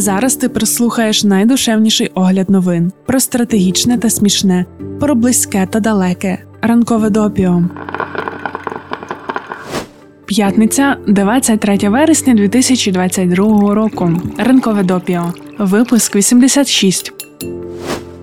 Зараз ти прислухаєш найдушевніший огляд новин про стратегічне та смішне, про близьке та далеке. Ранкове допіо. П'ятниця, 23 вересня 2022 року. Ранкове допіо. Випуск 86.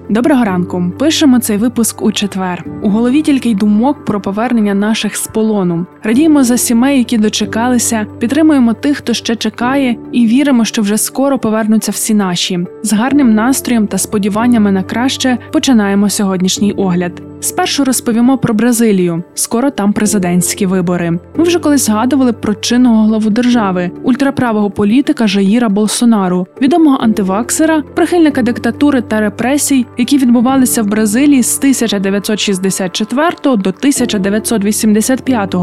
Доброго ранку. Пишемо цей випуск у четвер. У голові тільки й думок про повернення наших з полону. Радіємо за сімей, які дочекалися, підтримуємо тих, хто ще чекає, і віримо, що вже скоро повернуться всі наші. З гарним настроєм та сподіваннями на краще починаємо сьогоднішній огляд. Спершу розповімо про Бразилію. Скоро там президентські вибори. Ми вже колись згадували про чинного главу держави, ультраправого політика Жаїра Болсонару, відомого антиваксера, прихильника диктатури та репресій, які відбувалися в Бразилії з 1964 до 1985,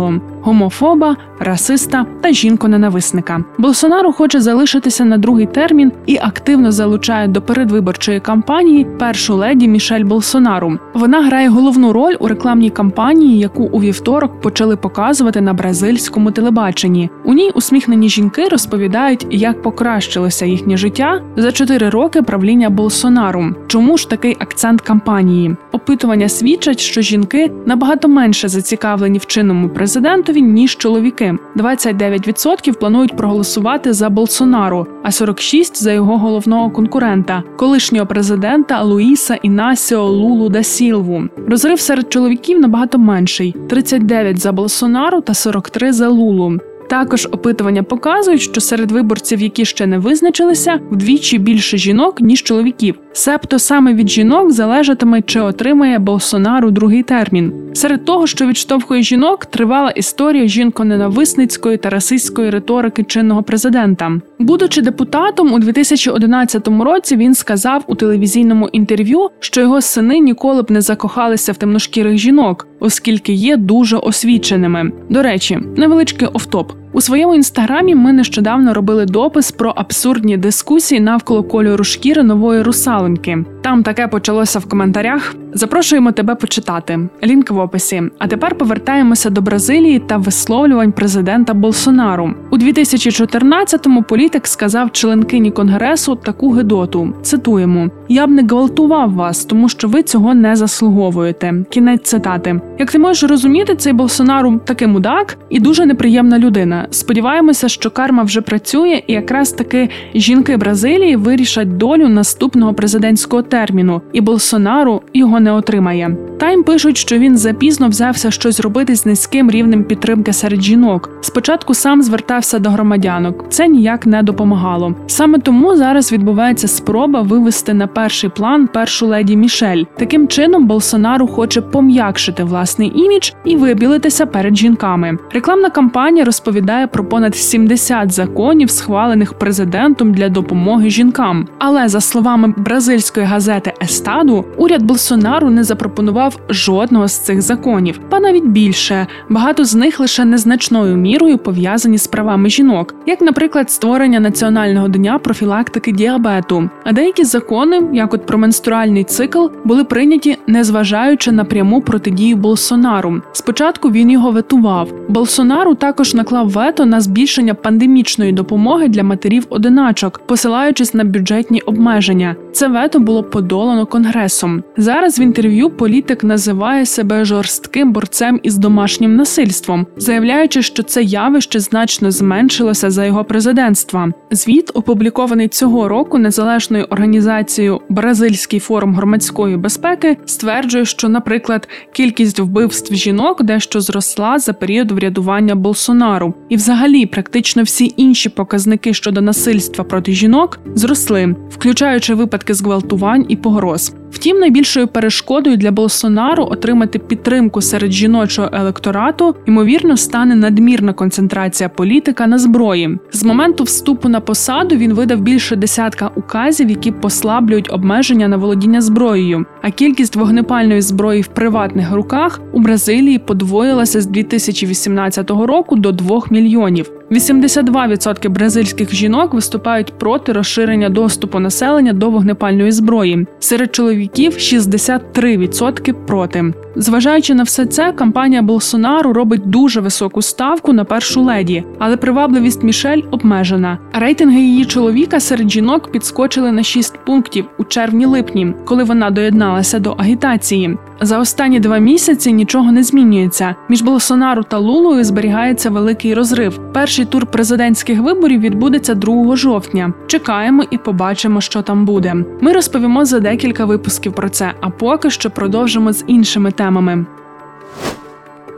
гомофоба, расиста та жінко-ненависника. Болсонару хоче залишитися на другий термін і активно залучає до передвиборчої кампанії першу леді Мішель Болсонару. Вона грає головну роль у рекламній кампанії, яку у вівторок почали показувати на бразильському телебаченні. У ній усміхнені жінки розповідають, як покращилося їхнє життя за чотири роки правління Болсонару. Чому ж такий акцент кампанії? Опитування свідчать, що жінки набагато менше зацікавлені в чинному президентові ніж чоловіки. 29% планують проголосувати за Болсонару, а 46% – за його головного конкурента, колишнього президента Луїса Інасіо Лулу да Сілву. Розрив серед чоловіків набагато менший: 39 за Болсонару та 43 за Лулу. Також опитування показують, що серед виборців, які ще не визначилися, вдвічі більше жінок ніж чоловіків. Себто саме від жінок залежатиме, чи отримає Болсонару другий термін. Серед того, що відштовхує жінок, тривала історія жінко-ненависницької та расистської риторики чинного президента. Будучи депутатом у 2011 році, він сказав у телевізійному інтерв'ю, що його сини ніколи б не закохалися в темношкірих жінок, оскільки є дуже освіченими. До речі, невеличкий офтоп. У своєму інстаграмі ми нещодавно робили допис про абсурдні дискусії навколо кольору шкіри нової русалоньки. Там таке почалося в коментарях. Запрошуємо тебе почитати. Лінк в описі. А тепер повертаємося до Бразилії та висловлювань президента Болсонару. У 2014-му політик сказав членкині конгресу таку гидоту. Цитуємо: Я б не гвалтував вас, тому що ви цього не заслуговуєте. Кінець цитати. Як ти можеш розуміти, цей Болсонару такий мудак і дуже неприємна людина. Сподіваємося, що карма вже працює, і якраз таки жінки Бразилії вирішать долю наступного президентського терміну, і Болсонару його не отримає. Тайм пишуть, що він запізно взявся щось робити з низьким рівнем підтримки серед жінок. Спочатку сам звертався до громадянок. Це ніяк не допомагало. Саме тому зараз відбувається спроба вивести на перший план першу леді Мішель. Таким чином Болсонару хоче пом'якшити власний імідж і вибілитися перед жінками. Рекламна кампанія розповідає про понад 70 законів, схвалених президентом для допомоги жінкам. Але за словами бразильської газети Естаду, уряд Болсонару не запропонував жодного з цих законів, ба навіть більше багато з них лише незначною мірою пов'язані з правами жінок, як, наприклад, створення національного дня профілактики діабету. А деякі закони, як от про менструальний цикл, були прийняті незважаючи на пряму протидію Болсонару. Спочатку він його ветував. Болсонару також наклав вето на збільшення пандемічної допомоги для матерів-одиначок, посилаючись на бюджетні обмеження. Це вето було подолано конгресом. Зараз в інтерв'ю політик називає себе жорстким борцем із домашнім насильством, заявляючи, що це явище значно зменшилося за його президентства. Звіт, опублікований цього року незалежною організацією Бразильський форум громадської безпеки, стверджує, що, наприклад, кількість вбивств жінок дещо зросла за період врядування Болсонару, і, взагалі, практично всі інші показники щодо насильства проти жінок зросли, включаючи випадки зґвалтувань і погроз. Втім, найбільшою перешкодою для Болсонару отримати підтримку серед жіночого електорату ймовірно стане надмірна концентрація політика на зброї. З моменту вступу на посаду він видав більше десятка указів, які послаблюють обмеження на володіння зброєю. А кількість вогнепальної зброї в приватних руках у Бразилії подвоїлася з 2018 року до 2 мільйонів. 82% бразильських жінок виступають проти розширення доступу населення до вогнепальної зброї. Серед чоловіків 63% проти. Зважаючи на все це, кампанія Болсонару робить дуже високу ставку на першу леді, але привабливість Мішель обмежена. Рейтинги її чоловіка серед жінок підскочили на 6 пунктів у червні-липні, коли вона доєдналася до агітації. За останні два місяці нічого не змінюється. Між Болсонару та Лулою зберігається великий розрив. Перший тур президентських виборів відбудеться 2 жовтня. Чекаємо і побачимо, що там буде. Ми розповімо за декілька випусків про це, а поки що продовжимо з іншими темами.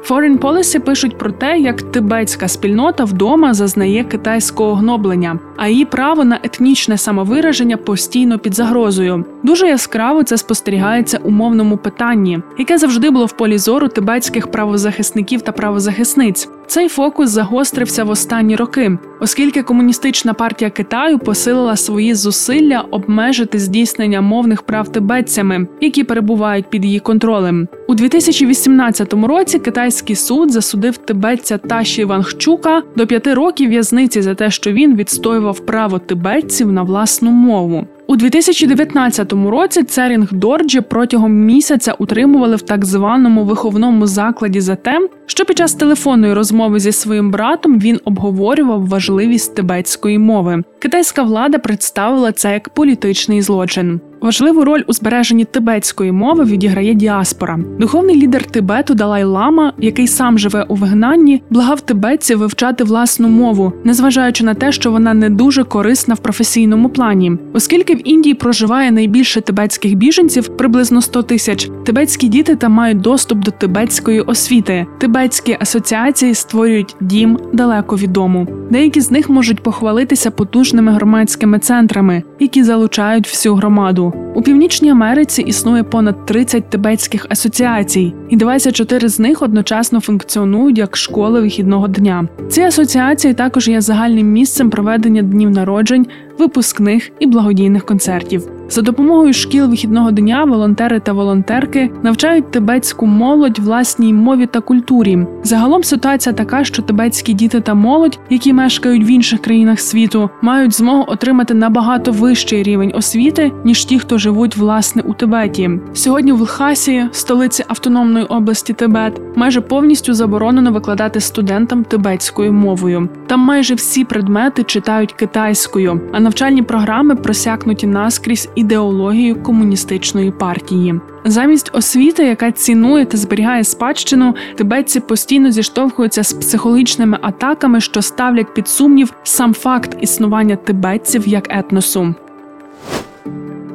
Foreign Policy пишуть про те, як тибетська спільнота вдома зазнає китайського гноблення, а її право на етнічне самовираження постійно під загрозою. Дуже яскраво це спостерігається у мовному питанні, яке завжди було в полі зору тибетських правозахисників та правозахисниць. Цей фокус загострився в останні роки, оскільки комуністична партія Китаю посилила свої зусилля обмежити здійснення мовних прав тибетцями, які перебувають під її контролем. У 2018 році китайський суд засудив тибетця Таші Вангчука до п'яти років в'язниці за те, що він відстоював право тибетців на власну мову. У 2019 році Церінг Дорджі протягом місяця утримували в так званому виховному закладі за те, що під час телефонної розмови зі своїм братом він обговорював важливість тибетської мови. Китайська влада представила це як політичний злочин. Важливу роль у збереженні тибетської мови відіграє діаспора. Духовний лідер Тибету Далай Лама, який сам живе у вигнанні, благав тибетців вивчати власну мову, незважаючи на те, що вона не дуже корисна в професійному плані, оскільки в Індії проживає найбільше тибетських біженців, приблизно 100 тисяч. Тибетські діти там мають доступ до тибетської освіти. Тибетські асоціації створюють дім далеко від дому. Деякі з них можуть похвалитися потужними громадськими центрами, які залучають всю громаду. У північній Америці існує понад 30 тибетських асоціацій, і 24 з них одночасно функціонують як школи вихідного дня. Ці асоціації також є загальним місцем проведення днів народжень, випускних і благодійних концертів. За допомогою шкіл вихідного дня волонтери та волонтерки навчають тибетську молодь власній мові та культурі. Загалом ситуація така, що тибетські діти та молодь, які мешкають в інших країнах світу, мають змогу отримати набагато вищий рівень освіти ніж ті, хто живуть власне у Тибеті. Сьогодні в Лхасі, столиці автономної області Тибет, майже повністю заборонено викладати студентам тибетською мовою. Там майже всі предмети читають китайською, а навчальні програми просякнуті наскрізь ідеологією комуністичної партії. Замість освіти, яка цінує та зберігає спадщину, тибетці постійно зіштовхуються з психологічними атаками, що ставлять під сумнів сам факт існування тибетців як етносу.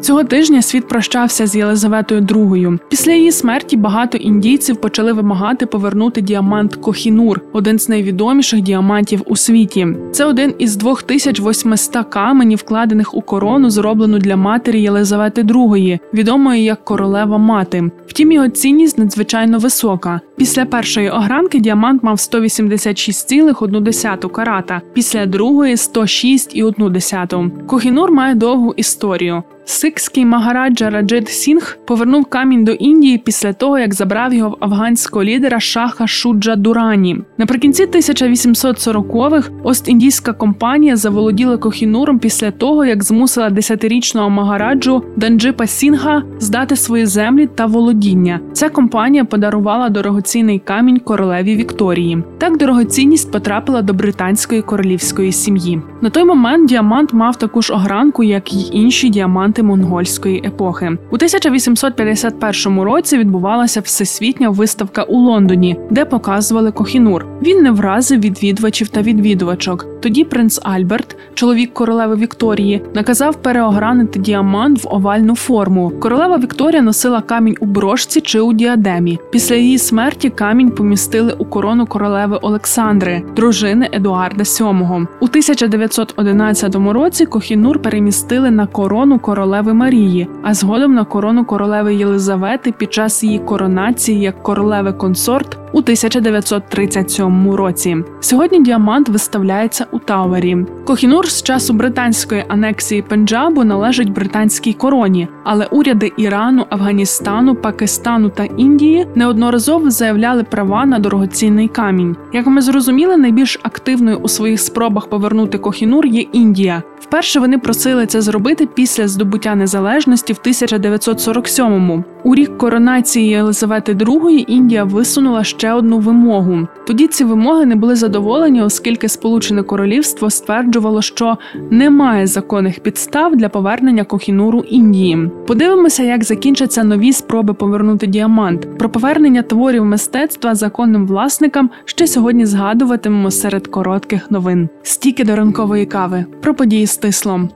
Цього тижня світ прощався з Єлизаветою II. Після її смерті багато індійців почали вимагати повернути діамант Кохінур, один з найвідоміших діамантів у світі. Це один із 2800 каменів, вкладених у корону, зроблену для матері Єлизавети II, відомої як королева мати. Втім, його цінність надзвичайно висока. Після першої огранки діамант мав 186,1 карата, після другої 106,1. Кохінур має довгу історію. Сикський Магараджа Ранджит Сінг повернув камінь до Індії після того, як забрав його в афганського лідера Шаха Шуджа Дурані. Наприкінці 1840-х Ост-індійська компанія заволоділа Кохінуром після того, як змусила десятирічного Магараджу Даліпа Сінга здати свої землі та володіння. Ця компанія подарувала дорогоцінний камінь королеві Вікторії. Так дорогоцінність потрапила до британської королівської сім'ї. На той момент діамант мав таку ж огранку, як й інші діаманти могольської епохи. У 1851 році відбувалася всесвітня виставка у Лондоні, де показували Кохінур. Він не вразив відвідувачів та відвідувачок. Тоді принц Альберт, чоловік королеви Вікторії, наказав переогранити діамант в овальну форму. Королева Вікторія носила камінь у брошці чи у діадемі. Після її смерті камінь помістили у корону королеви Олександри, дружини Едуарда VII. У 1911 році Кохінур перемістили на корону королеви Марії, а згодом на корону королеви Єлизавети під час її коронації як королеви консорт у 1937 році. Сьогодні діамант виставляється у Тауері. Кохінур з часу британської анексії Пенджабу належить британській короні, але уряди Ірану, Афганістану, Пакистану та Індії неодноразово заявляли права на дорогоцінний камінь. Як ми зрозуміли, найбільш активною у своїх спробах повернути Кохінур є Індія. Вперше вони просили це зробити після здобуття незалежності в 1947-му. У рік коронації Єлизавети II Індія висунула ще одну вимогу. Тоді ці вимоги не були задоволені, оскільки Сполучене Королівство стверджувало, що немає законних підстав для повернення Кохінуру Індії. Подивимося, як закінчаться нові спроби повернути діамант. Про повернення творів мистецтва законним власникам ще сьогодні згадуватимемо серед коротких новин. Стіки до ранкової кави про події стислом.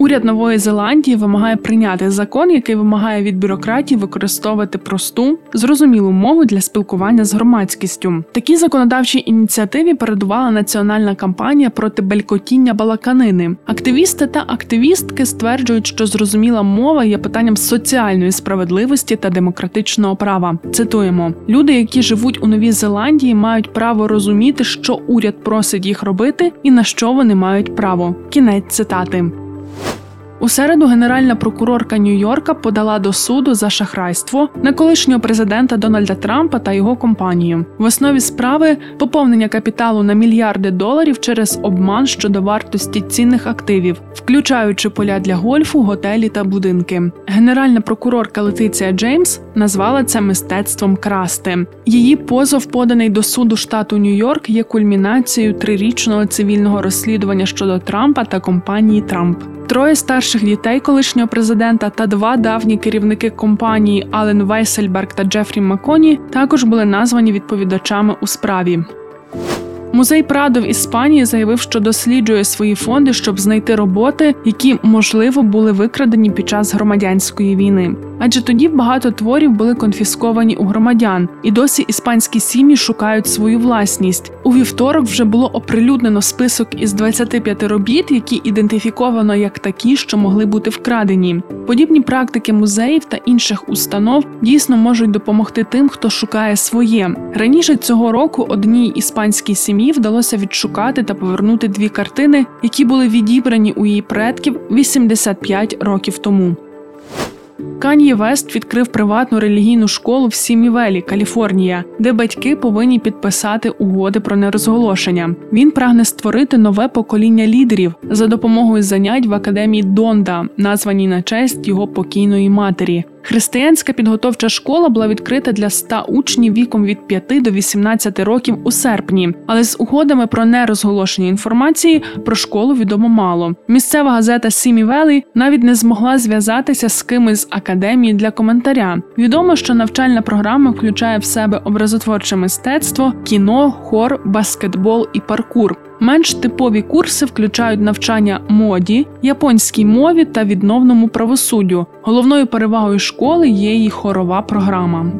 Уряд Нової Зеландії вимагає прийняти закон, який вимагає від бюрократії використовувати просту, зрозумілу мову для спілкування з громадськістю. Такій законодавчій ініціативі передувала національна кампанія проти белькотіння балаканини. Активісти та активістки стверджують, що зрозуміла мова є питанням соціальної справедливості та демократичного права. Цитуємо: люди, які живуть у Новій Зеландії, мають право розуміти, що уряд просить їх робити, і на що вони мають право. Кінець цитати. У середу генеральна прокурорка Нью-Йорка подала до суду за шахрайство на колишнього президента Дональда Трампа та його компанію. В основі справи поповнення капіталу на мільярди доларів через обман щодо вартості цінних активів, включаючи поля для гольфу, готелі та будинки. Генеральна прокурорка Летиція Джеймс назвала це мистецтвом красти. Її позов, поданий до суду штату Нью-Йорк, є кульмінацією трирічного цивільного розслідування щодо Трампа та компанії Трамп. Троє старших дітей колишнього президента та два давні керівники компанії Ален Вейсельберг та Джефрі Маконі також були названі відповідачами у справі. Музей Прадо в Іспанії заявив, що досліджує свої фонди, щоб знайти роботи, які можливо були викрадені під час громадянської війни. Адже тоді багато творів були конфісковані у громадян, і досі іспанські сім'ї шукають свою власність. У вівторок вже було оприлюднено список із 25 робіт, які ідентифіковано як такі, що могли бути вкрадені. Подібні практики музеїв та інших установ дійсно можуть допомогти тим, хто шукає своє. Раніше цього року одній іспанській сім'ї вдалося відшукати та повернути дві картини, які були відібрані у її предків 85 років тому. Кан'є Вест відкрив приватну релігійну школу в Сімівелі, Каліфорнія, де батьки повинні підписати угоди про нерозголошення. Він прагне створити нове покоління лідерів за допомогою занять в академії Донда, названій на честь його покійної матері. Християнська підготовча школа була відкрита для 100 учнів віком від 5 до 18 років у серпні, але з угодами про нерозголошення інформації про школу відомо мало. Місцева газета Сімі Велі навіть не змогла зв'язатися з кимось з академії для коментаря. Відомо, що навчальна програма включає в себе образотворче мистецтво, кіно, хор, баскетбол і паркур. Менш типові курси включають навчання моді, японській мові та відновному правосуддю. Головною перевагою школи є її хорова програма.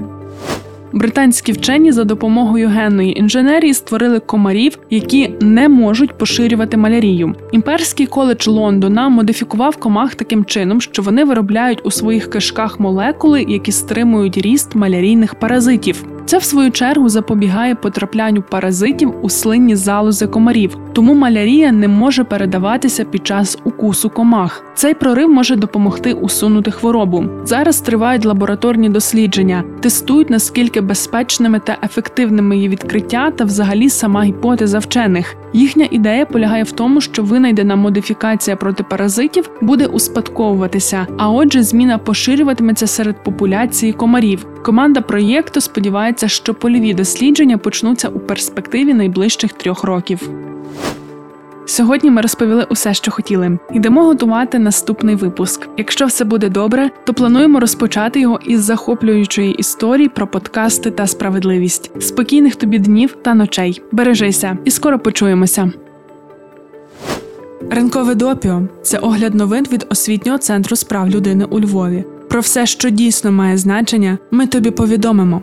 Британські вчені за допомогою генної інженерії створили комарів, які не можуть поширювати малярію. Імперський коледж Лондона модифікував комах таким чином, що вони виробляють у своїх кишках молекули, які стримують ріст малярійних паразитів. Це в свою чергу запобігає потраплянню паразитів у слинні залози комарів, тому малярія не може передаватися під час укусу комах. Цей прорив може допомогти усунути хворобу. Зараз тривають лабораторні дослідження, тестують наскільки безпечними та ефективними є відкриття та взагалі сама гіпотеза вчених. Їхня ідея полягає в тому, що винайдена модифікація проти паразитів буде успадковуватися, а отже, зміна поширюватиметься серед популяції комарів. Команда проєкту сподівається, що польові дослідження почнуться у перспективі найближчих трьох років. Сьогодні ми розповіли усе, що хотіли. Йдемо готувати наступний випуск. Якщо все буде добре, то плануємо розпочати його із захоплюючої історії про подкасти та справедливість, спокійних тобі днів та ночей. Бережися і скоро почуємося. Ранкове допіо це огляд новин від освітнього центру справ людини у Львові. Про все, що дійсно має значення, ми тобі повідомимо.